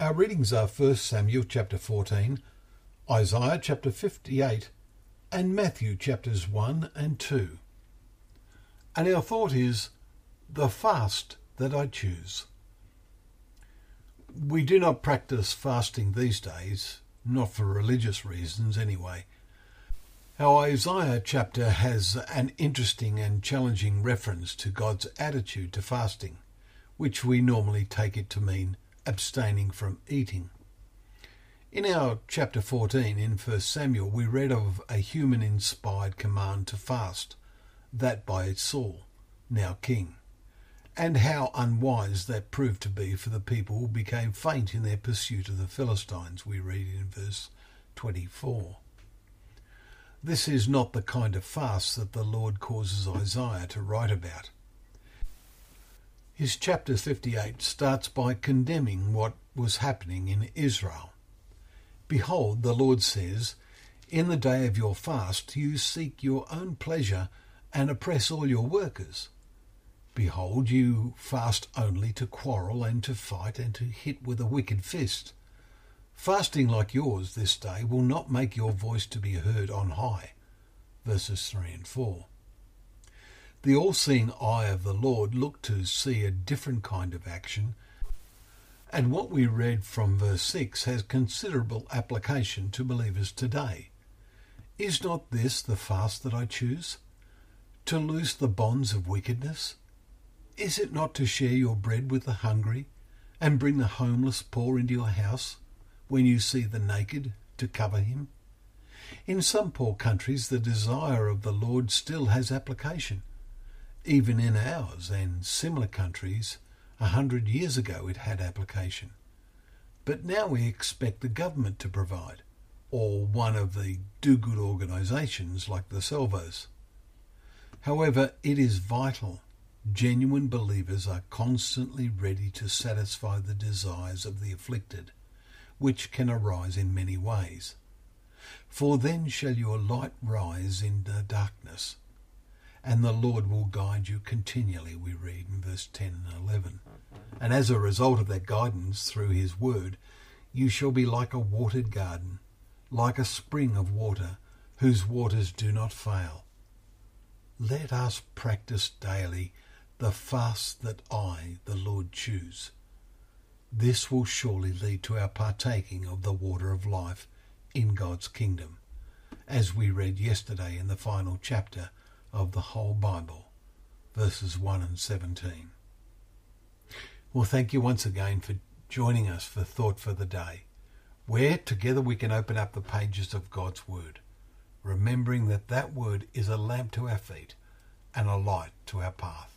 Our readings are 1 Samuel chapter 14, Isaiah chapter 58, and Matthew chapters 1 and 2. And our thought is the fast that I choose. We do not practice fasting these days, not for religious reasons anyway. Our Isaiah chapter has an interesting and challenging reference to God's attitude to fasting, which we normally take it to mean abstaining from eating. In our chapter 14 in 1 Samuel, we read of a human inspired command to fast, that by Saul, now king, and how unwise that proved to be for the people who became faint in their pursuit of the Philistines, we read in verse 24. This is not the kind of fast that the Lord causes Isaiah to write about. His chapter 58 starts by condemning what was happening in Israel. Behold, the Lord says, In the day of your fast you seek your own pleasure and oppress all your workers. Behold, you fast only to quarrel and to fight and to hit with a wicked fist. Fasting like yours this day will not make your voice to be heard on high. Verses 3 and 4. The all seeing eye of the Lord looked to see a different kind of action, and what we read from verse 6 has considerable application to believers today. Is not this the fast that I choose? To loose the bonds of wickedness? Is it not to share your bread with the hungry, and bring the homeless poor into your house, when you see the naked, to cover him? In some poor countries, the desire of the Lord still has application even in ours and similar countries, a hundred years ago it had application. But now we expect the government to provide, or one of the do-good organisations like the Salvos. However, it is vital genuine believers are constantly ready to satisfy the desires of the afflicted, which can arise in many ways. For then shall your light rise in the darkness, and the Lord will guide you continually, we read in verse 10 and 11. And as a result of that guidance through his word, you shall be like a watered garden, like a spring of water, whose waters do not fail. Let us practice daily the fast that I, the Lord, choose. This will surely lead to our partaking of the water of life in God's kingdom, as we read yesterday in the final chapter of the whole Bible, verses 1 and 17. Well, thank you once again for joining us for Thought for the Day, where together we can open up the pages of God's Word, remembering that that Word is a lamp to our feet and a light to our path.